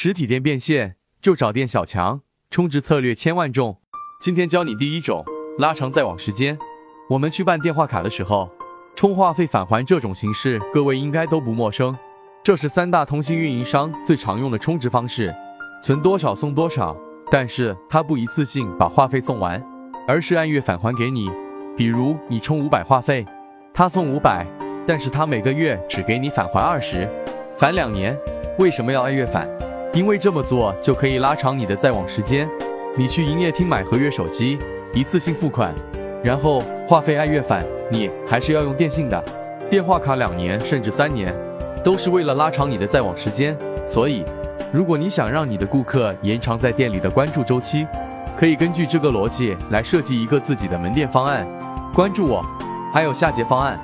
实体店变现就找店小强，充值策略千万种。今天教你第一种，拉长在网时间。我们去办电话卡的时候，充话费返还这种形式，各位应该都不陌生。这是三大通信运营商最常用的充值方式，存多少送多少。但是它不一次性把话费送完，而是按月返还给你。比如你充五百话费，他送五百，但是他每个月只给你返还二十，返两年。为什么要按月返？因为这么做就可以拉长你的在网时间。你去营业厅买合约手机，一次性付款，然后话费按月返，你还是要用电信的电话卡两年甚至三年，都是为了拉长你的在网时间。所以，如果你想让你的顾客延长在店里的关注周期，可以根据这个逻辑来设计一个自己的门店方案。关注我，还有下节方案。